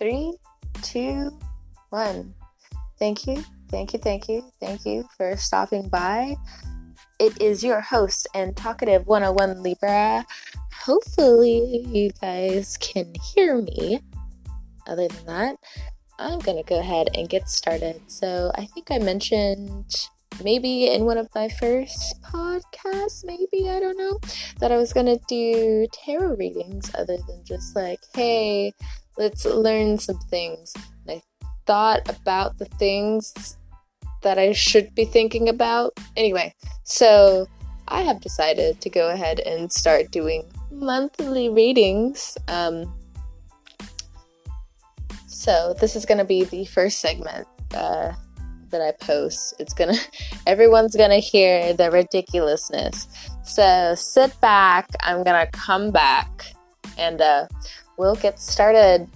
Three, two, one. Thank you, thank you, thank you, thank you for stopping by. It is your host and talkative 101 Libra. Hopefully, you guys can hear me. Other than that, I'm gonna go ahead and get started. So, I think I mentioned maybe in one of my first podcasts, maybe, I don't know, that I was gonna do tarot readings other than just like, hey, let's learn some things. I thought about the things that I should be thinking about. Anyway, so I have decided to go ahead and start doing monthly readings. Um, so this is going to be the first segment. Uh, that I post. It's gonna, everyone's gonna hear the ridiculousness. So sit back. I'm gonna come back and uh, we'll get started.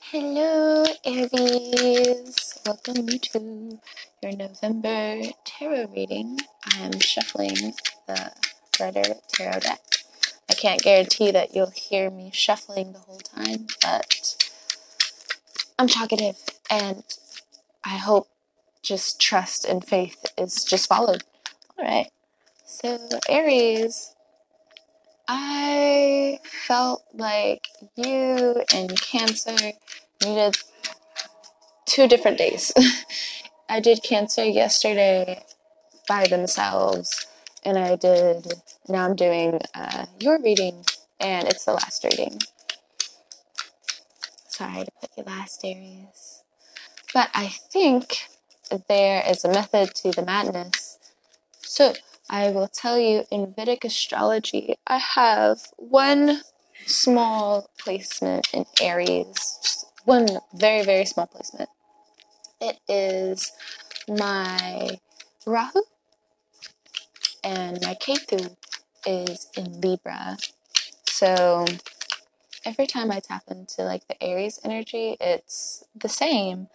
Hello, Aries. Welcome to your November tarot reading. I am shuffling the Rider Tarot deck. I can't guarantee that you'll hear me shuffling the whole time, but I'm talkative and I hope just trust and faith is just followed. All right. So, Aries, I felt like you and Cancer needed two different days. I did Cancer yesterday by themselves and I did, now I'm doing uh, your reading, and it's the last reading. Sorry to put you last, Aries. But I think there is a method to the madness. So I will tell you in Vedic astrology, I have one small placement in Aries, one very, very small placement. It is my Rahu and my Ketu is in Libra. So every time I tap into like the Aries energy, it's the same.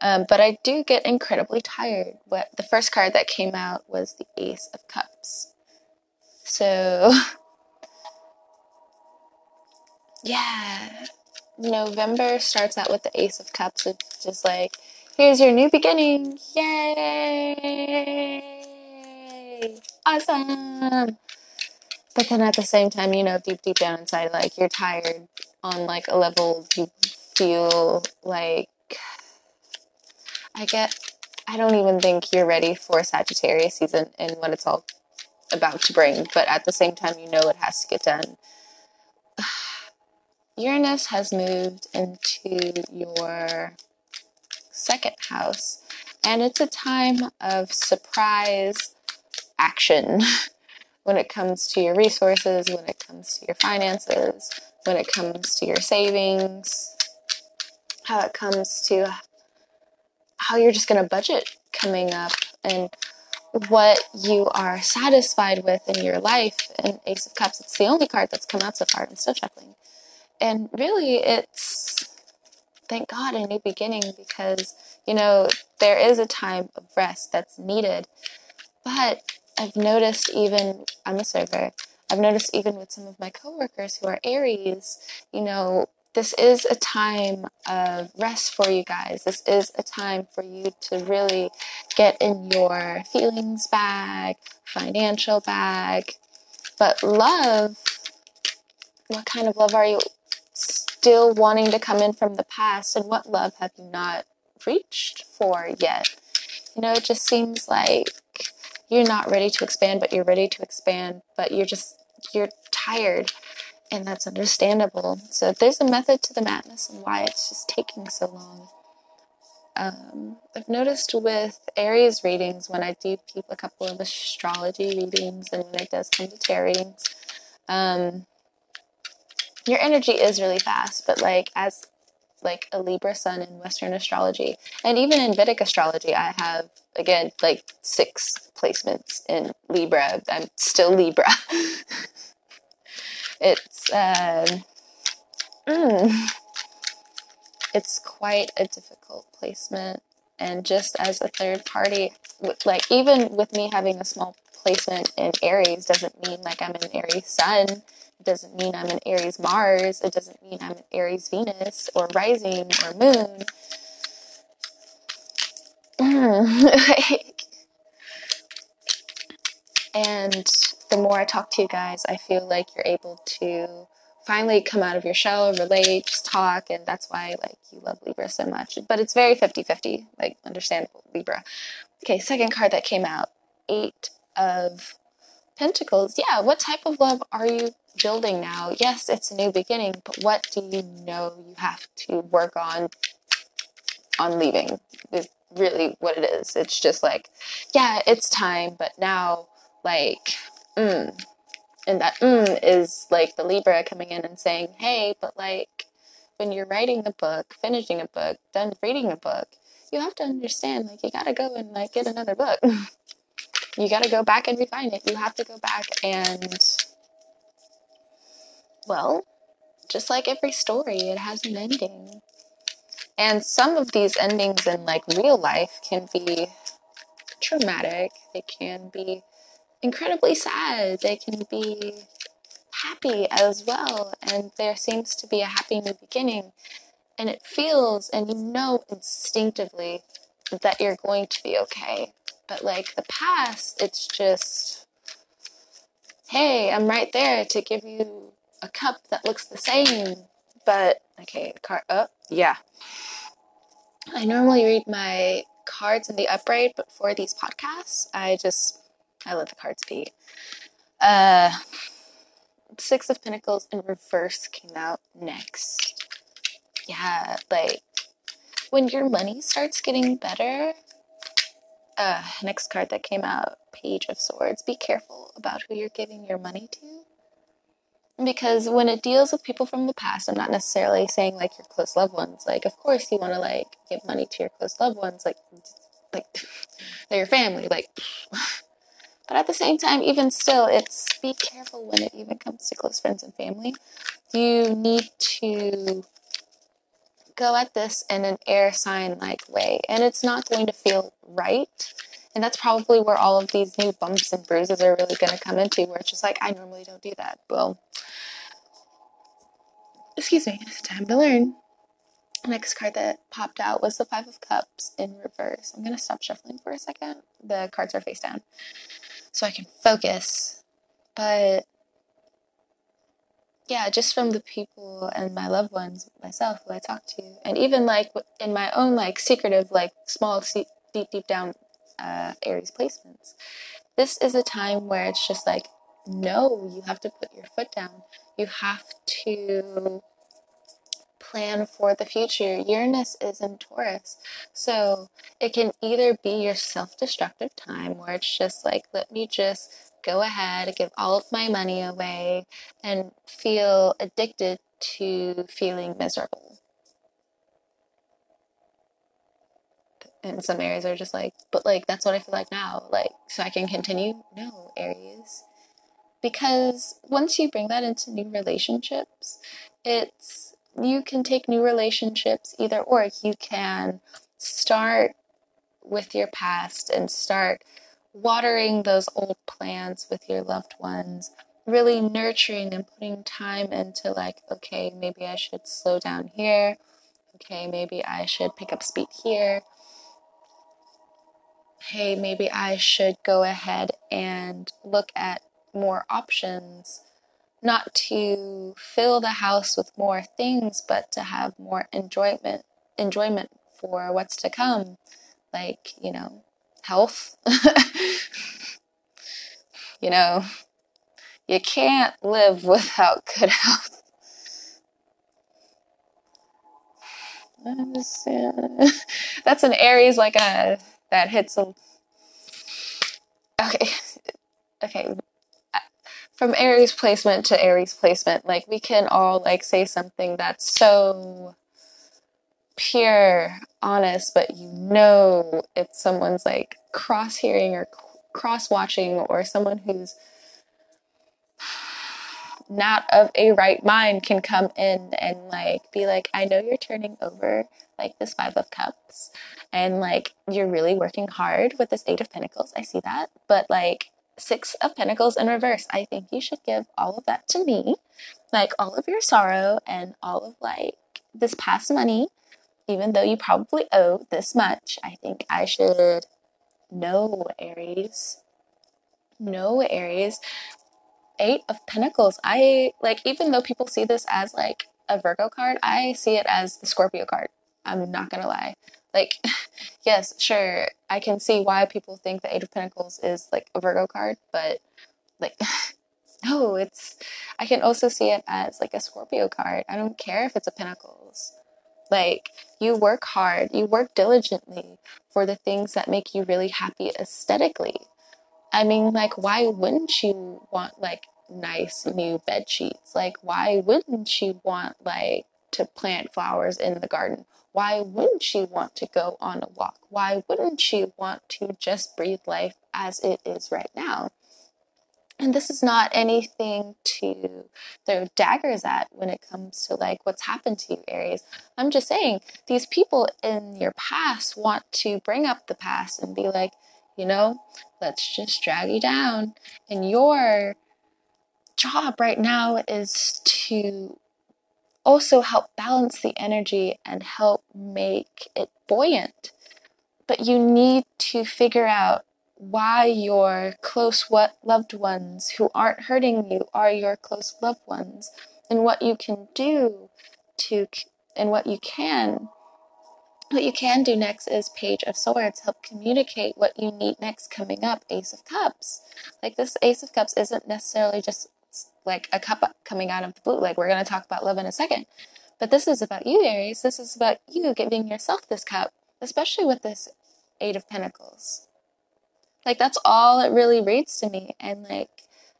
Um, but I do get incredibly tired. What the first card that came out was the Ace of Cups. So yeah, November starts out with the Ace of Cups. It's just like, here's your new beginning. Yay! awesome. But then at the same time, you know, deep, deep down inside, like you're tired on like a level you feel like I get, I don't even think you're ready for Sagittarius season and what it's all about to bring. But at the same time, you know it has to get done. Uranus has moved into your second house, and it's a time of surprise action when it comes to your resources, when it comes to your finances, when it comes to your savings, how it comes to how you're just going to budget coming up and what you are satisfied with in your life. And Ace of Cups, it's the only card that's come out so far. I'm still chuckling. And really, it's thank God a new beginning because, you know, there is a time of rest that's needed. But I've noticed even, I'm a server, I've noticed even with some of my coworkers who are Aries, you know, this is a time of rest for you guys. This is a time for you to really get in your feelings bag, financial bag. But love, what kind of love are you still wanting to come in from the past? And what love have you not reached for yet? You know, it just seems like you're not ready to expand, but you're ready to expand, but you're just, you're tired. And that's understandable. So there's a method to the madness and why it's just taking so long. Um, I've noticed with Aries readings, when I do a couple of astrology readings and when it does come to tarot readings, um, your energy is really fast, but like as like a Libra sun in Western astrology. And even in Vedic astrology, I have, again, like six placements in Libra. I'm still Libra. it's, uh, mm, it's quite a difficult placement. And just as a third party, like even with me having a small placement in Aries doesn't mean like I'm an Aries sun. It doesn't mean I'm an Aries Mars. It doesn't mean I'm an Aries Venus or rising or moon. and the more I talk to you guys, I feel like you're able to finally come out of your shell, relate, just talk, and that's why like you love Libra so much. But it's very 50-50, like understandable Libra. Okay, second card that came out, Eight of Pentacles. Yeah, what type of love are you building now? Yes, it's a new beginning, but what do you know you have to work on on leaving? Is really what it is. It's just like, yeah, it's time, but now like mm, and that mm is like the Libra coming in and saying, hey, but like when you're writing a book, finishing a book, done reading a book, you have to understand like you gotta go and like get another book. you gotta go back and refine it. You have to go back and well, just like every story, it has an ending. And some of these endings in like real life can be traumatic. They can be incredibly sad. They can be happy as well. And there seems to be a happy new beginning. And it feels, and you know instinctively that you're going to be okay. But like the past, it's just, hey, I'm right there to give you a cup that looks the same. But, okay, card up. Oh, yeah. I normally read my cards in the upright, but for these podcasts, I just I let the cards be. Uh, Six of Pentacles in reverse came out next. Yeah, like when your money starts getting better. Uh, next card that came out, Page of Swords. Be careful about who you're giving your money to. Because when it deals with people from the past, I'm not necessarily saying like your close loved ones. Like, of course, you want to like give money to your close loved ones. Like, like they're your family. Like, But at the same time, even still, it's be careful when it even comes to close friends and family. You need to go at this in an air sign like way, and it's not going to feel right. And that's probably where all of these new bumps and bruises are really going to come into, where it's just like, I normally don't do that. Well, excuse me, it's time to learn. Next card that popped out was the Five of Cups in reverse. I'm going to stop shuffling for a second. The cards are face down so I can focus. But yeah, just from the people and my loved ones, myself, who I talk to, and even like in my own like secretive, like small, deep, deep down uh, Aries placements, this is a time where it's just like, no, you have to put your foot down. You have to plan for the future. Uranus is in Taurus. So it can either be your self destructive time where it's just like, let me just go ahead, give all of my money away, and feel addicted to feeling miserable. And some Aries are just like, but like, that's what I feel like now. Like, so I can continue? No, Aries. Because once you bring that into new relationships, it's you can take new relationships either or. You can start with your past and start watering those old plants with your loved ones, really nurturing and putting time into, like, okay, maybe I should slow down here. Okay, maybe I should pick up speed here. Hey, maybe I should go ahead and look at more options not to fill the house with more things, but to have more enjoyment enjoyment for what's to come, like you know, health. you know, you can't live without good health. That's an Aries like a that hits a. Okay, okay from Aries placement to Aries placement, like we can all like say something that's so pure, honest, but you know it's someone's like cross hearing or cross watching or someone who's not of a right mind can come in and like be like, I know you're turning over like this five of cups and like you're really working hard with this eight of pentacles. I see that. But like six of pentacles in reverse, I think you should give all of that to me. Like all of your sorrow and all of like this past money, even though you probably owe this much, I think I should know Aries. No Aries eight of pentacles. I like even though people see this as like a virgo card i see it as the scorpio card. I'm not gonna lie like yes sure i can see why people think the eight of pentacles is like a virgo card but like no it's i can also see it as like a scorpio card. I don't care if it's a pentacles. Like you work hard you work diligently for the things that make you really happy aesthetically. I mean, like, why wouldn't you want like nice new bed sheets? Like, why wouldn't you want like to plant flowers in the garden? Why wouldn't she want to go on a walk? Why wouldn't she want to just breathe life as it is right now? And this is not anything to throw daggers at when it comes to like what's happened to you, Aries. I'm just saying these people in your past want to bring up the past and be like, you know, let's just drag you down. And your job right now is to also help balance the energy and help make it buoyant. But you need to figure out why your close loved ones who aren't hurting you are your close loved ones and what you can do to and what you can what you can do next is Page of Swords. Help communicate what you need next coming up. Ace of Cups. Like this Ace of Cups isn't necessarily just like a cup coming out of the blue. Like we're going to talk about love in a second. But this is about you, Aries. This is about you giving yourself this cup, especially with this Eight of Pentacles. Like that's all it really reads to me. And like,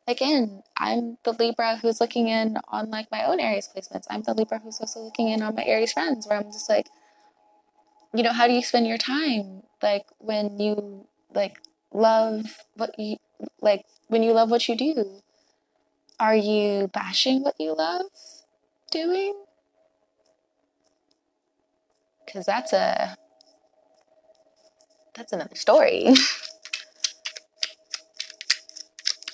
again, I'm the Libra who's looking in on like my own Aries placements. I'm the Libra who's also looking in on my Aries friends where I'm just like, you know, how do you spend your time? Like when you like love what you like when you love what you do. Are you bashing what you love doing? Cuz that's a that's another story.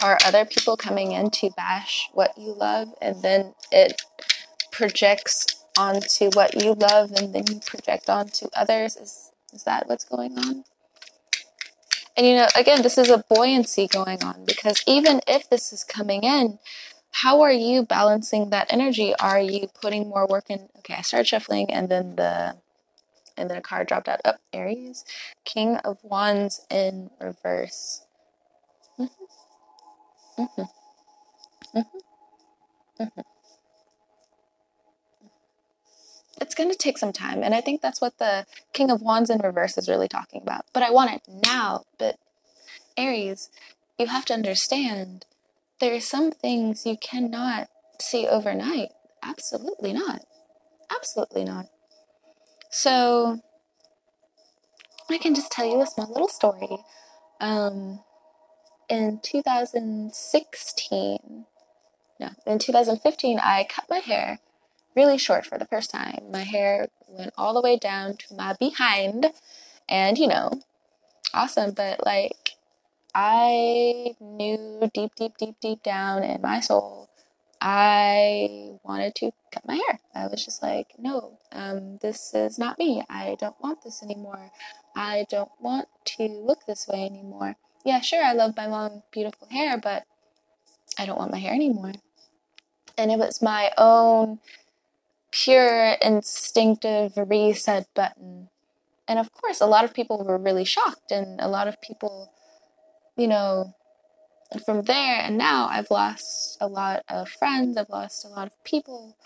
Are other people coming in to bash what you love and then it projects onto what you love and then you project onto others. Is is that what's going on? And you know, again, this is a buoyancy going on because even if this is coming in, how are you balancing that energy? Are you putting more work in? Okay, I started shuffling and then the and then a card dropped out. Up, oh, Aries, King of Wands in reverse. Mm-hmm. Mm-hmm. Mm-hmm. mm-hmm. It's going to take some time. And I think that's what the King of Wands in reverse is really talking about. But I want it now. But Aries, you have to understand there are some things you cannot see overnight. Absolutely not. Absolutely not. So I can just tell you a small little story. Um, in 2016, no, in 2015, I cut my hair really short for the first time. My hair went all the way down to my behind, and you know, awesome. But like, I knew deep, deep, deep, deep down in my soul, I wanted to cut my hair. I was just like, no, um, this is not me. I don't want this anymore. I don't want to look this way anymore. Yeah, sure, I love my long, beautiful hair, but I don't want my hair anymore. And it was my own pure instinctive reset button. And of course, a lot of people were really shocked, and a lot of people, you know, from there and now, I've lost a lot of friends, I've lost a lot of people.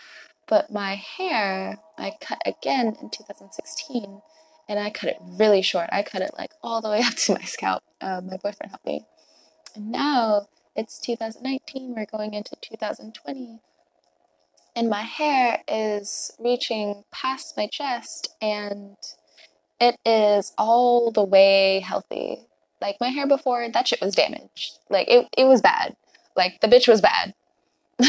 But my hair, I cut again in 2016, and I cut it really short. I cut it like all the way up to my scalp. Uh, my boyfriend helped me. And now it's 2019, we're going into 2020 and my hair is reaching past my chest and it is all the way healthy. Like my hair before, that shit was damaged. Like it, it was bad. Like the bitch was bad.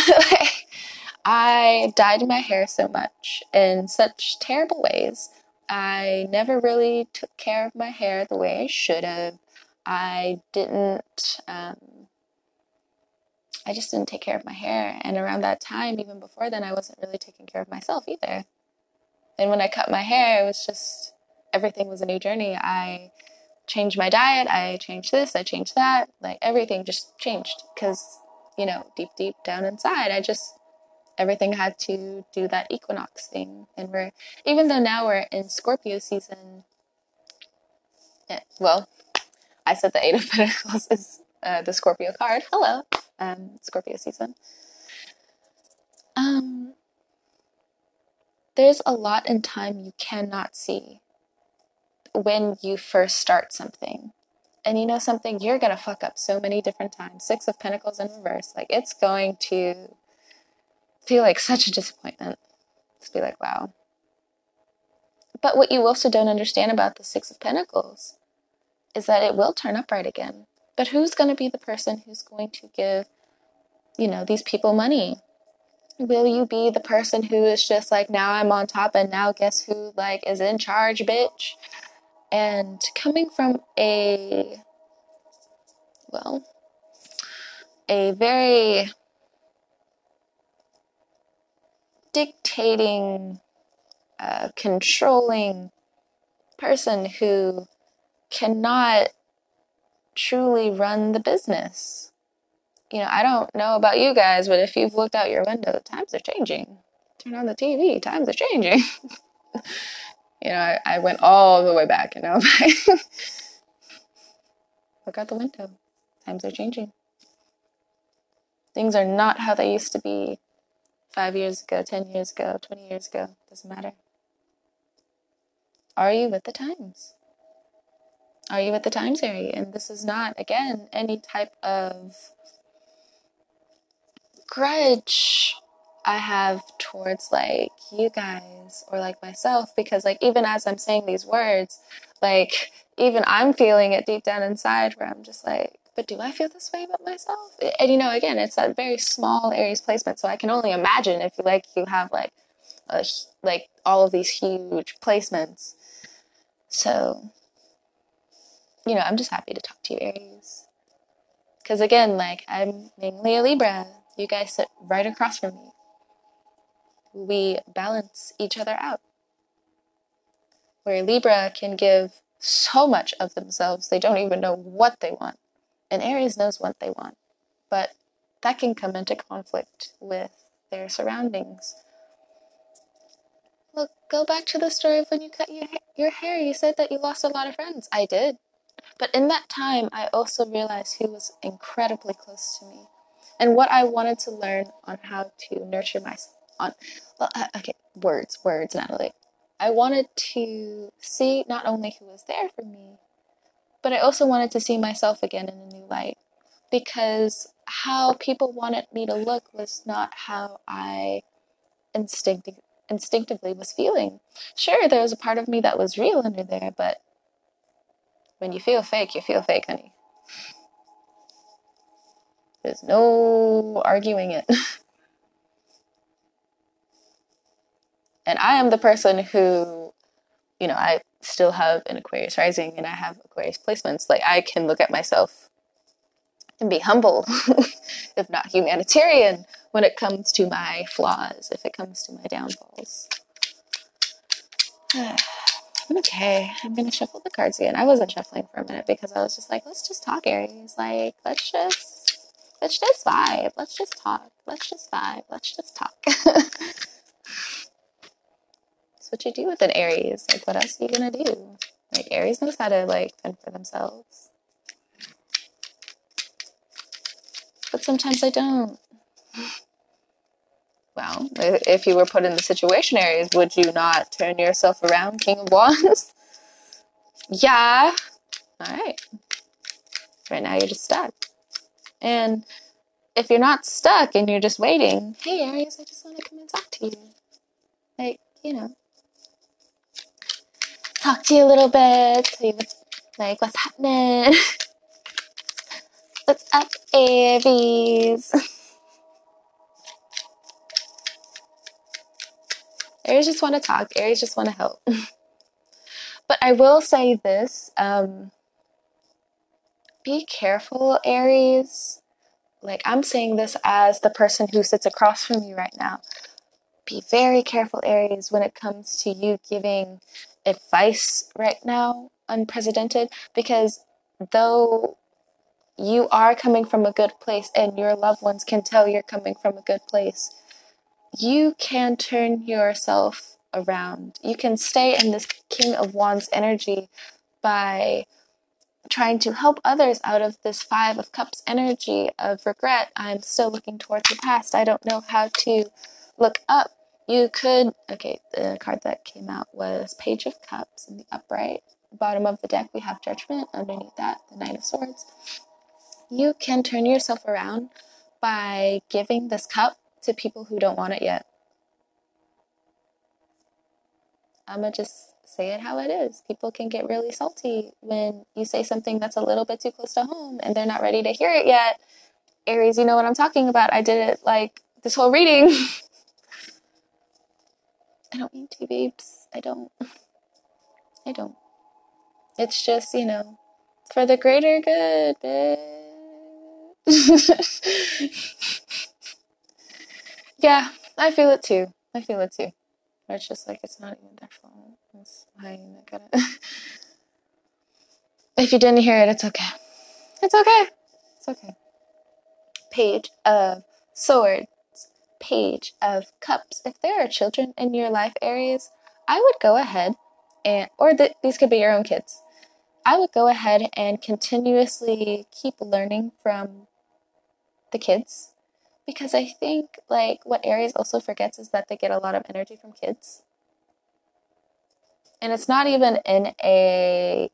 I dyed my hair so much in such terrible ways. I never really took care of my hair the way I should have. I didn't, um, I just didn't take care of my hair. And around that time, even before then, I wasn't really taking care of myself either. And when I cut my hair, it was just everything was a new journey. I changed my diet, I changed this, I changed that. Like everything just changed because, you know, deep, deep down inside, I just everything had to do that equinox thing. And we're, even though now we're in Scorpio season, yeah, well, I said the Eight of Pentacles is uh, the Scorpio card. Hello, um, Scorpio season. Um, there's a lot in time you cannot see when you first start something. And you know something, you're gonna fuck up so many different times. Six of Pentacles in reverse. Like it's going to feel like such a disappointment. To be like, wow. But what you also don't understand about the Six of Pentacles is that it will turn upright again. But who's going to be the person who's going to give, you know, these people money? Will you be the person who is just like, now I'm on top and now guess who, like, is in charge, bitch? And coming from a, well, a very dictating, uh, controlling person who cannot truly run the business. You know, I don't know about you guys, but if you've looked out your window, times are changing. Turn on the TV, times are changing. you know, I, I, went all the way back, you know. Like look out the window. Times are changing. Things are not how they used to be five years ago, 10 years ago, 20 years ago, doesn't matter. Are you with the times? Are you with the times, Harry? And this is not, again, any type of grudge I have towards like you guys or like myself because like even as I'm saying these words, like even I'm feeling it deep down inside where I'm just like, but do I feel this way about myself? And you know, again, it's that very small Aries placement, so I can only imagine if you like you have like a, like all of these huge placements. So, you know, I'm just happy to talk to you, Aries. Because again, like I'm mainly a Libra. You guys sit right across from me. We balance each other out. Where Libra can give so much of themselves, they don't even know what they want and Aries knows what they want, but that can come into conflict with their surroundings. Look, go back to the story of when you cut your, ha- your hair. You said that you lost a lot of friends. I did. But in that time, I also realized who was incredibly close to me and what I wanted to learn on how to nurture myself. On, well, uh, okay, words, words, Natalie. I wanted to see not only who was there for me, but I also wanted to see myself again in a new light because how people wanted me to look was not how I instinctive, instinctively was feeling. Sure, there was a part of me that was real under there, but when you feel fake, you feel fake, honey. There's no arguing it. and I am the person who, you know, I still have an Aquarius rising and I have Aquarius placements, like I can look at myself and be humble, if not humanitarian, when it comes to my flaws, if it comes to my downfalls. okay, I'm gonna shuffle the cards again. I wasn't shuffling for a minute because I was just like, let's just talk, Aries. Like, let's just let's just vibe. Let's just talk. Let's just vibe. Let's just talk. That's what you do with an Aries. Like, what else are you gonna do? Like, Aries knows how to like fend for themselves, but sometimes I don't. Well, if you were put in the situation, Aries, would you not turn yourself around, King of Wands? yeah. All right. Right now, you're just stuck. And if you're not stuck and you're just waiting, hey, Aries, I just want to come and talk to you. Like, you know, talk to you a little bit, what's, like what's happening. what's up, Aries? Aries just want to talk. Aries just want to help. but I will say this um, be careful, Aries. Like, I'm saying this as the person who sits across from you right now. Be very careful, Aries, when it comes to you giving advice right now, unprecedented, because though you are coming from a good place and your loved ones can tell you're coming from a good place, you can turn yourself around. You can stay in this King of Wands energy by trying to help others out of this Five of Cups energy of regret. I'm still looking towards the past. I don't know how to look up. You could, okay, the card that came out was Page of Cups in the upright. Bottom of the deck, we have Judgment. Underneath that, the Knight of Swords. You can turn yourself around by giving this cup to people who don't want it yet. I'm going to just say it how it is. People can get really salty when you say something that's a little bit too close to home and they're not ready to hear it yet. Aries, you know what I'm talking about. I did it like this whole reading. I don't mean to, babes. I don't. I don't. It's just, you know, for the greater good, bitch. yeah, I feel it too. I feel it too. It's just like it's not even their fault. It's fine. I gotta. if you didn't hear it, it's okay. It's okay. It's okay. Page of Swords. Page of Cups. If there are children in your life Aries, I would go ahead and, or th- these could be your own kids. I would go ahead and continuously keep learning from the kids because I think like what Aries also forgets is that they get a lot of energy from kids. And it's not even in a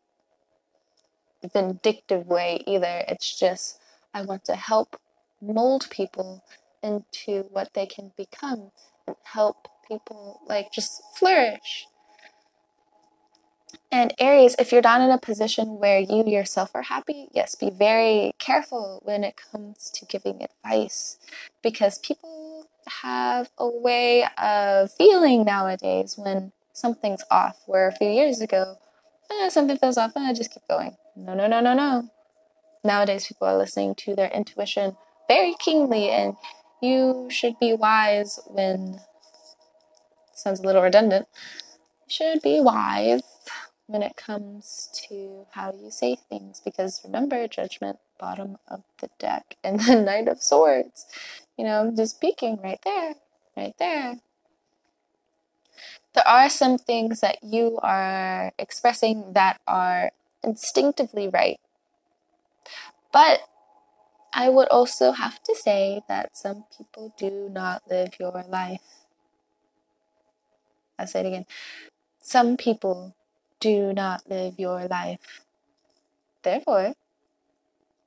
vindictive way either. It's just I want to help mold people into what they can become and help people like just flourish. And Aries, if you're not in a position where you yourself are happy, yes, be very careful when it comes to giving advice because people have a way of feeling nowadays when something's off. Where a few years ago, eh, something feels off, eh, just keep going. No, no, no, no, no. Nowadays, people are listening to their intuition very keenly, and you should be wise when. Sounds a little redundant. You should be wise when it comes to how you say things because remember judgment bottom of the deck and the knight of swords. You know just speaking right there right there. There are some things that you are expressing that are instinctively right. But i would also have to say that some people do not live your life. I'll say it again. Some people do not live your life. Therefore,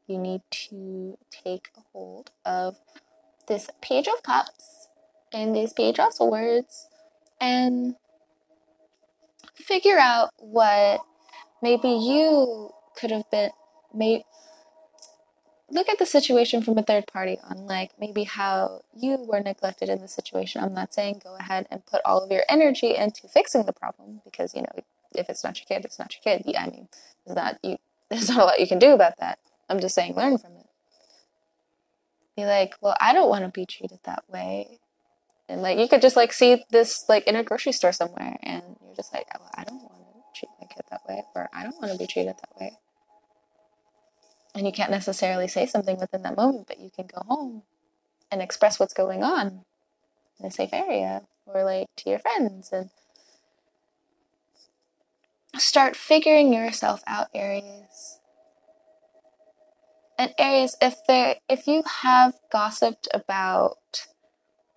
you need to take hold of this page of cups and this page of swords and figure out what maybe you could have been maybe look at the situation from a third party on like maybe how you were neglected in the situation i'm not saying go ahead and put all of your energy into fixing the problem because you know if it's not your kid, it's not your kid. Yeah, I mean, there's not you. There's not a lot you can do about that. I'm just saying, learn from it. Be like, well, I don't want to be treated that way, and like you could just like see this like in a grocery store somewhere, and you're just like, well, I don't want to treat my kid that way, or I don't want to be treated that way. And you can't necessarily say something within that moment, but you can go home and express what's going on in a safe area, or like to your friends and start figuring yourself out Aries. And Aries, if there if you have gossiped about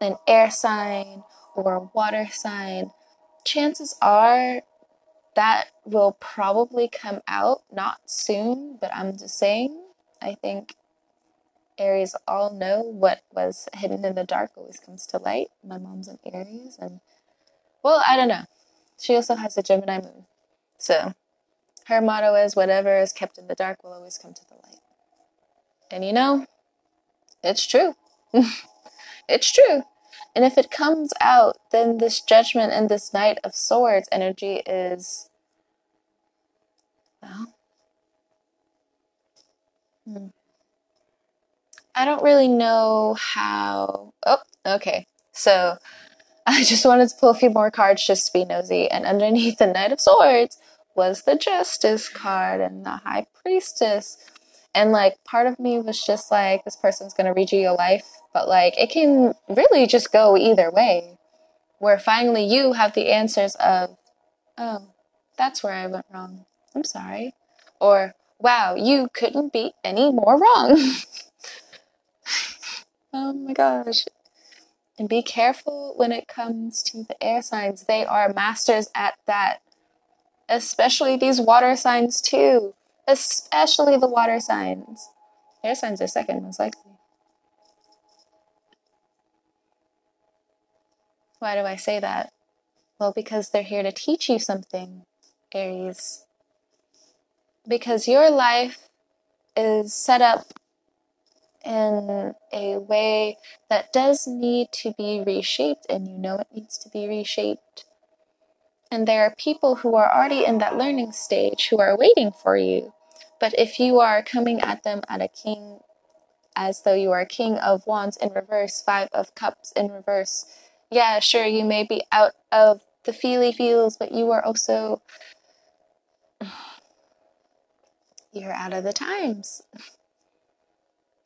an air sign or a water sign, chances are that will probably come out not soon, but I'm just saying, I think Aries all know what was hidden in the dark always comes to light. My mom's an Aries and well, I don't know. She also has a Gemini moon. So her motto is whatever is kept in the dark will always come to the light. And you know, it's true. it's true. And if it comes out, then this judgment and this Knight of Swords energy is. Well. Hmm. I don't really know how. Oh, okay. So I just wanted to pull a few more cards just to be nosy. And underneath the Knight of Swords was the Justice card and the High Priestess. And like part of me was just like, this person's gonna read you your life. But like it can really just go either way. Where finally you have the answers of, oh, that's where I went wrong. I'm sorry. Or, wow, you couldn't be any more wrong. oh my gosh. And be careful when it comes to the air signs. They are masters at that. Especially these water signs, too. Especially the water signs. Air signs are second, most likely. Why do I say that? Well, because they're here to teach you something, Aries. Because your life is set up in a way that does need to be reshaped, and you know it needs to be reshaped. And there are people who are already in that learning stage who are waiting for you. But if you are coming at them at a king, as though you are king of wands in reverse, five of cups in reverse, yeah, sure, you may be out of the feely feels, but you are also. You're out of the times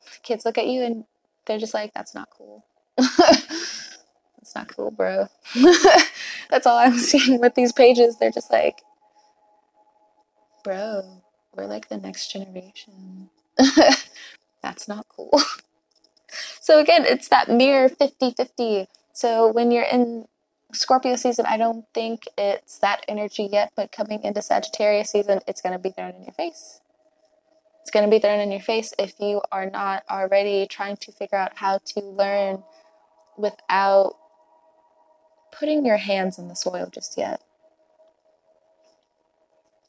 kids look at you and they're just like, that's not cool. not cool, bro. that's all I'm seeing with these pages. They're just like, bro, we're like the next generation. that's not cool. so again, it's that mirror 50 50. So when you're in Scorpio season, I don't think it's that energy yet, but coming into Sagittarius season, it's going to be thrown in your face. It's going to be thrown in your face if you are not already trying to figure out how to learn without putting your hands in the soil just yet.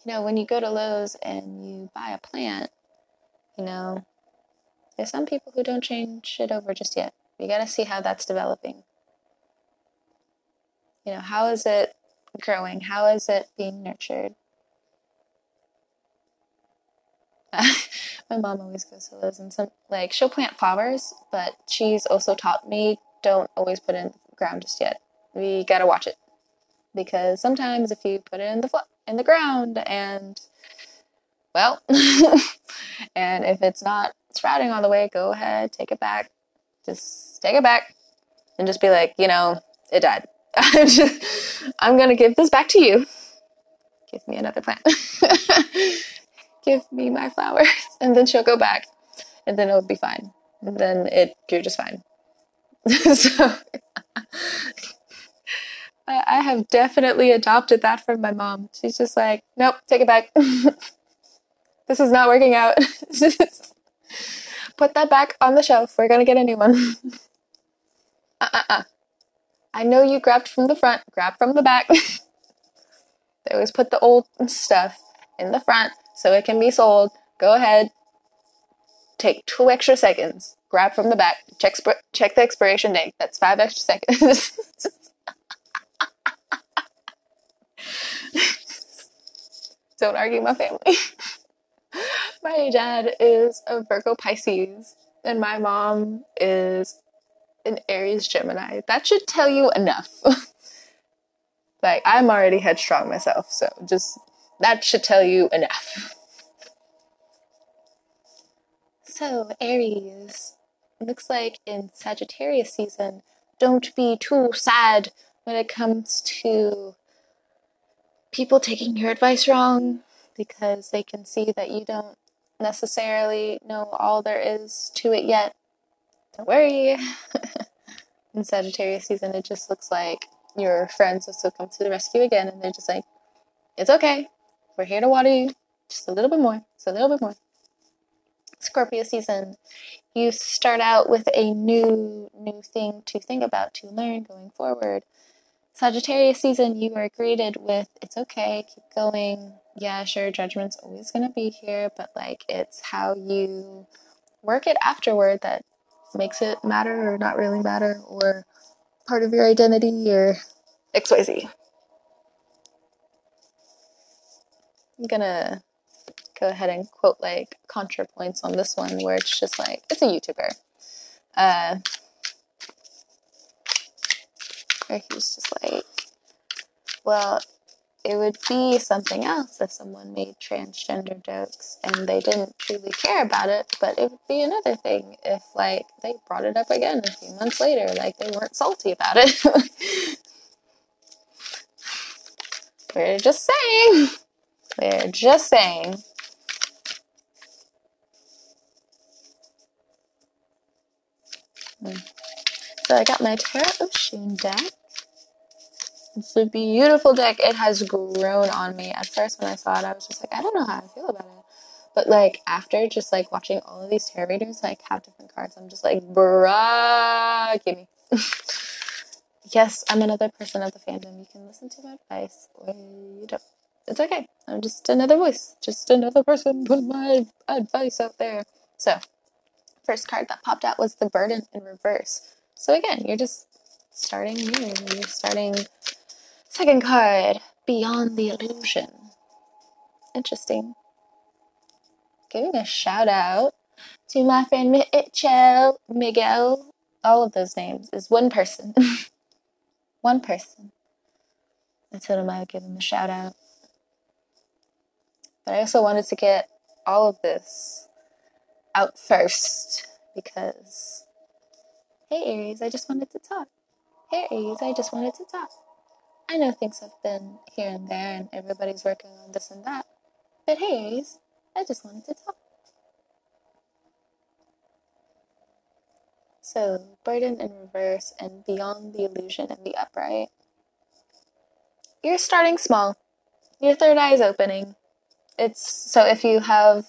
You know, when you go to Lowe's and you buy a plant, you know, there's some people who don't change it over just yet. You got to see how that's developing. You know, how is it growing? How is it being nurtured? my mom always goes to those and some like she'll plant flowers, but she's also taught me don't always put in the ground just yet. We gotta watch it because sometimes if you put it in the fl- in the ground and well, and if it's not sprouting all the way, go ahead, take it back. Just take it back and just be like, you know, it died. I'm just, I'm gonna give this back to you. Give me another plant give me my flowers. And then she'll go back and then it'll be fine. And then it, you're just fine. so I have definitely adopted that from my mom. She's just like, nope, take it back. this is not working out. Put that back on the shelf. We're going to get a new one. uh uh uh. I know you grabbed from the front, grab from the back. they always put the old stuff in the front so it can be sold. Go ahead, take two extra seconds, grab from the back, check check the expiration date. That's five extra seconds. Don't argue my family. my dad is a Virgo Pisces, and my mom is an Aries Gemini. That should tell you enough. like, I'm already headstrong myself, so just that should tell you enough. So, Aries, looks like in Sagittarius season, don't be too sad when it comes to people taking your advice wrong because they can see that you don't necessarily know all there is to it yet. Don't worry. in Sagittarius season, it just looks like your friends also come to the rescue again and they're just like, it's okay. We're here to water you just a little bit more, just a little bit more. Scorpio season, you start out with a new new thing to think about, to learn going forward. Sagittarius season, you are greeted with it's okay, keep going. Yeah, sure, judgment's always gonna be here, but like it's how you work it afterward that makes it matter or not really matter, or part of your identity or XYZ. I'm gonna go ahead and quote like ContraPoints on this one where it's just like it's a YouTuber. Uh where he's just like well it would be something else if someone made transgender jokes and they didn't truly care about it, but it would be another thing if like they brought it up again a few months later, like they weren't salty about it. We're just saying. We're just saying. Hmm. So I got my Tarot of Oshun deck. It's a beautiful deck. It has grown on me. At first, when I saw it, I was just like, I don't know how I feel about it. But like after just like watching all of these tarot readers like have different cards, I'm just like, bruh, give me. yes, I'm another person of the fandom. You can listen to my advice or you don't. It's okay. I'm just another voice, just another person putting my advice out there. So, first card that popped out was the burden in reverse. So again, you're just starting new. You're starting Second card, Beyond the Illusion. Interesting. Giving a shout out to my friend Mitchell, Miguel. All of those names is one person. one person. I told him I would give him a shout out. But I also wanted to get all of this out first because, hey Aries, I just wanted to talk. Hey Aries, I just wanted to talk. I know things have been here and there and everybody's working on this and that. But hey, Aries, I just wanted to talk. So, burden in reverse and beyond the illusion and the upright. You're starting small. Your third eye is opening. It's so if you have,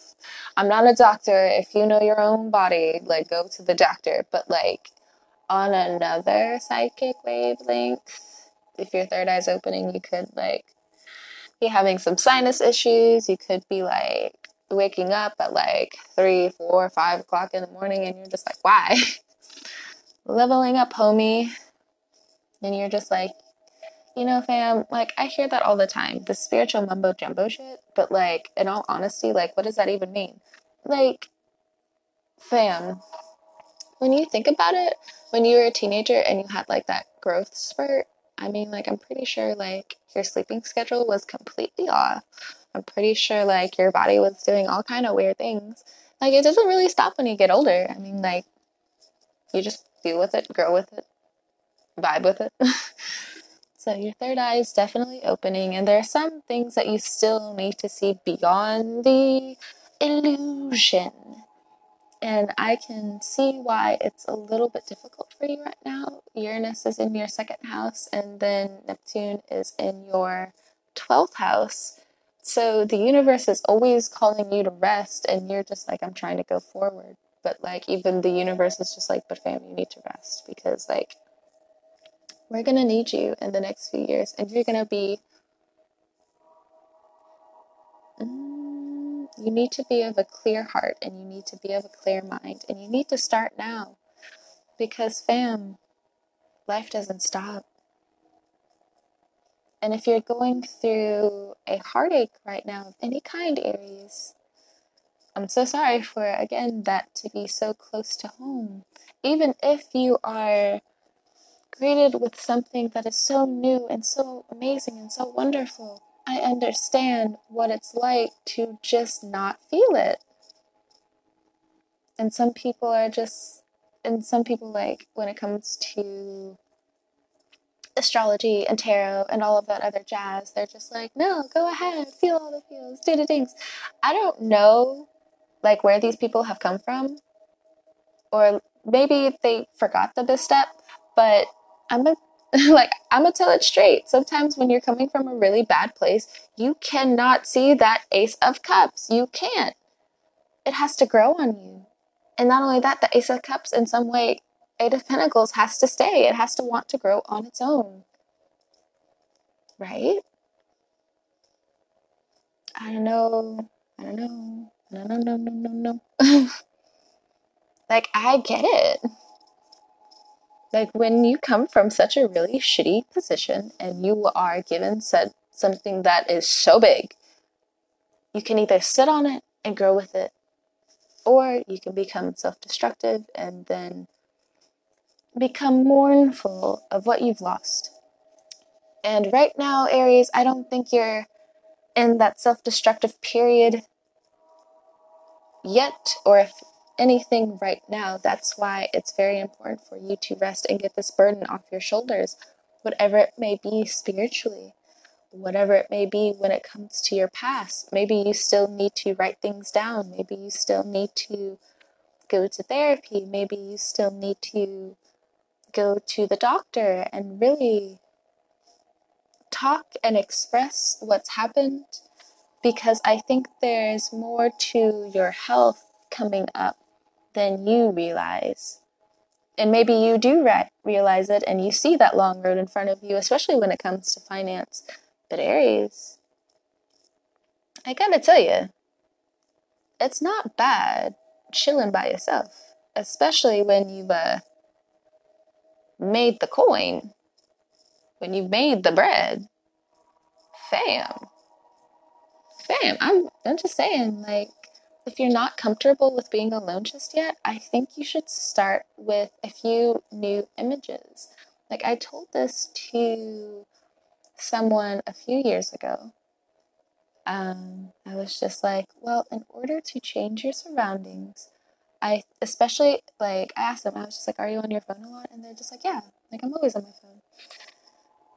I'm not a doctor. If you know your own body, like go to the doctor. But like on another psychic wavelength, if your third eye's opening, you could like be having some sinus issues. You could be like waking up at like three, four, five o'clock in the morning, and you're just like, why? Leveling up, homie. And you're just like, you know, fam, like I hear that all the time, the spiritual mumbo jumbo shit. But like, in all honesty, like, what does that even mean? Like, fam, when you think about it, when you were a teenager and you had like that growth spurt, I mean, like, I'm pretty sure, like, your sleeping schedule was completely off. I'm pretty sure, like, your body was doing all kind of weird things. Like, it doesn't really stop when you get older. I mean, like, you just deal with it, grow with it, vibe with it. so, your third eye is definitely opening, and there are some things that you still need to see beyond the illusion and I can see why it's a little bit difficult for you right now. Uranus is in your second house, and then Neptune is in your 12th house. So the universe is always calling you to rest, and you're just like, I'm trying to go forward. But like, even the universe is just like, but fam, you need to rest because like, we're gonna need you in the next few years, and you're gonna be. You need to be of a clear heart and you need to be of a clear mind and you need to start now. Because, fam, life doesn't stop. And if you're going through a heartache right now of any kind, Aries, I'm so sorry for, again, that to be so close to home. Even if you are greeted with something that is so new and so amazing and so wonderful, I understand what it's like to just not feel it. And some people are just, and some people, like, when it comes to astrology and tarot and all of that other jazz, they're just like, no, go ahead, feel all the feels, do the things. I don't know, like, where these people have come from, or maybe they forgot the this step, but I'm a like I'm gonna tell it straight. Sometimes when you're coming from a really bad place, you cannot see that Ace of Cups. You can't. It has to grow on you. And not only that, the Ace of Cups, in some way, Eight of Pentacles has to stay. It has to want to grow on its own. Right? I don't know. I don't know. No, no, no, no, no, no. like, I get it. Like when you come from such a really shitty position and you are given said something that is so big, you can either sit on it and grow with it, or you can become self destructive and then become mournful of what you've lost. And right now, Aries, I don't think you're in that self destructive period yet, or if anything right now. That's why it's very important for you to rest and get this burden off your shoulders, whatever it may be spiritually, whatever it may be when it comes to your past. Maybe you still need to write things down. Maybe you still need to go to therapy. Maybe you still need to go to the doctor and really talk and express what's happened because I think there's more to your health coming up than you realize. And maybe you do re- realize it and you see that long road in front of you, especially when it comes to finance. But Aries, I gotta tell you, it's not bad chilling by yourself, especially when you've uh, made the coin, when you've made the bread. Fam. Fam, I'm, I'm just saying, like, if you're not comfortable with being alone just yet, I think you should start with a few new images. Like I told this to someone a few years ago. Um, I was just like, well, in order to change your surroundings, I especially like I asked them, I was just like, Are you on your phone a lot? And they're just like, Yeah, like I'm always on my phone.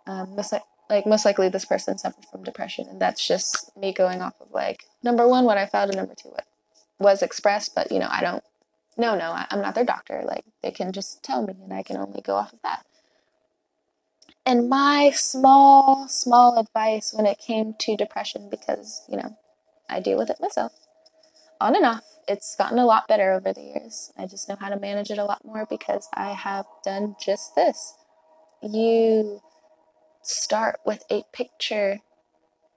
Um, most like like most likely this person suffered from depression, and that's just me going off of like number one what I found and number two what was expressed, but you know, I don't, no, no, I, I'm not their doctor. Like, they can just tell me, and I can only go off of that. And my small, small advice when it came to depression, because, you know, I deal with it myself on and off. It's gotten a lot better over the years. I just know how to manage it a lot more because I have done just this. You start with a picture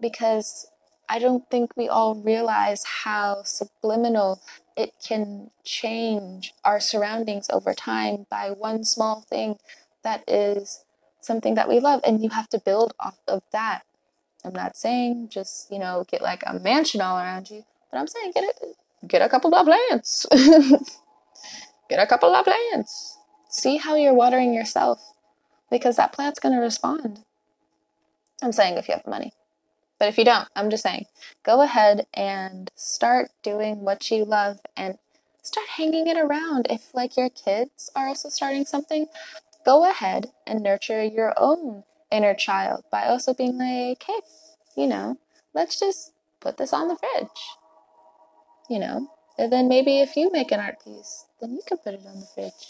because I don't think we all realize how subliminal it can change our surroundings over time by one small thing that is something that we love. And you have to build off of that. I'm not saying just, you know, get like a mansion all around you, but I'm saying get a, get a couple of plants. get a couple of plants. See how you're watering yourself because that plant's going to respond. I'm saying if you have money. But if you don't, I'm just saying, go ahead and start doing what you love and start hanging it around. If like your kids are also starting something, go ahead and nurture your own inner child by also being like, hey, you know, let's just put this on the fridge. You know, and then maybe if you make an art piece, then you can put it on the fridge.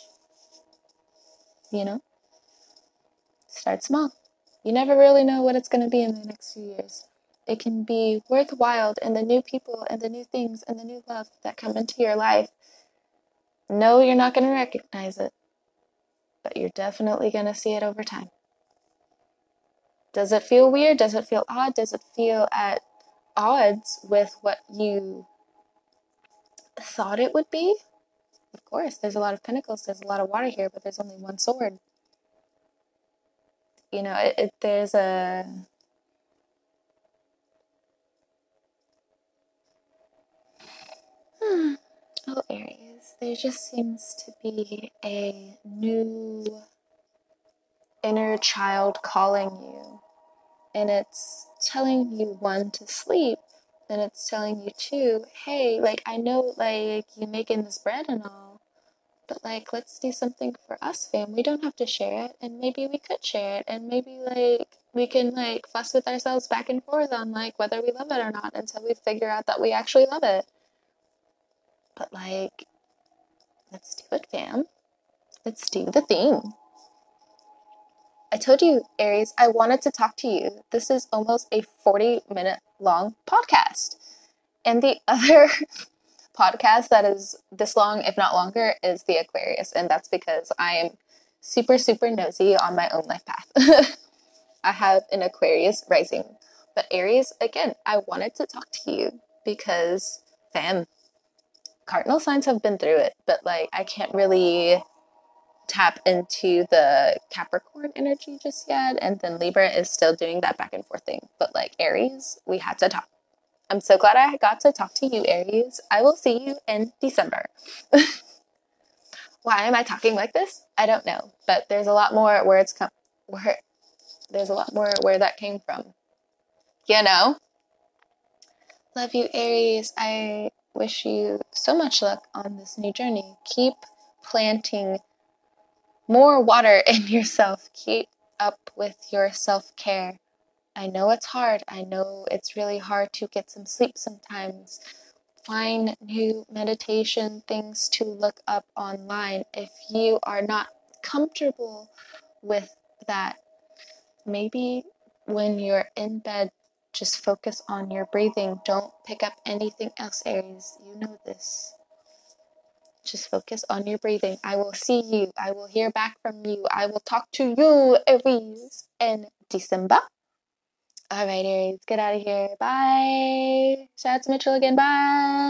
You know, start small. You never really know what it's going to be in the next few years it can be worthwhile and the new people and the new things and the new love that come into your life. No, you're not going to recognize it, but you're definitely going to see it over time. Does it feel weird? Does it feel odd? Does it feel at odds with what you thought it would be? Of course, there's a lot of pentacles, there's a lot of water here, but there's only one sword. You know, it, it, there's a Oh, Aries, there just seems to be a new inner child calling you. And it's telling you, one, to sleep, and it's telling you, two, hey, like, I know, like, you making this bread and all, but, like, let's do something for us, fam. We don't have to share it, and maybe we could share it, and maybe, like, we can, like, fuss with ourselves back and forth on, like, whether we love it or not until we figure out that we actually love it. But like, let's do it, fam. Let's do the thing. I told you, Aries, I wanted to talk to you. This is almost a 40 minute long podcast. And the other podcast that is this long, if not longer, is the Aquarius. And that's because I am super, super nosy on my own life path. I have an Aquarius rising. But Aries, again, I wanted to talk to you because, fam, cardinal signs have been through it, but like I can't really tap into the Capricorn energy just yet. And then Libra is still doing that back and forth thing. But like Aries, we had to talk. I'm so glad I got to talk to you, Aries. I will see you in December. Why am I talking like this? I don't know. But there's a lot more where it's come where there's a lot more where that came from. You know? Love you, Aries. I wish you so much luck on this new journey. Keep planting more water in yourself. Keep up with your self care. I know it's hard. I know it's really hard to get some sleep sometimes. Find new meditation things to look up online. If you are not comfortable with that, maybe when you're in bed, just focus on your breathing. Don't pick up anything else, Aries. You know this. Just focus on your breathing. I will see you. I will hear back from you. I will talk to you, Aries, in December. All right, Aries, get out of here. Bye. Shout out to Mitchell again. Bye.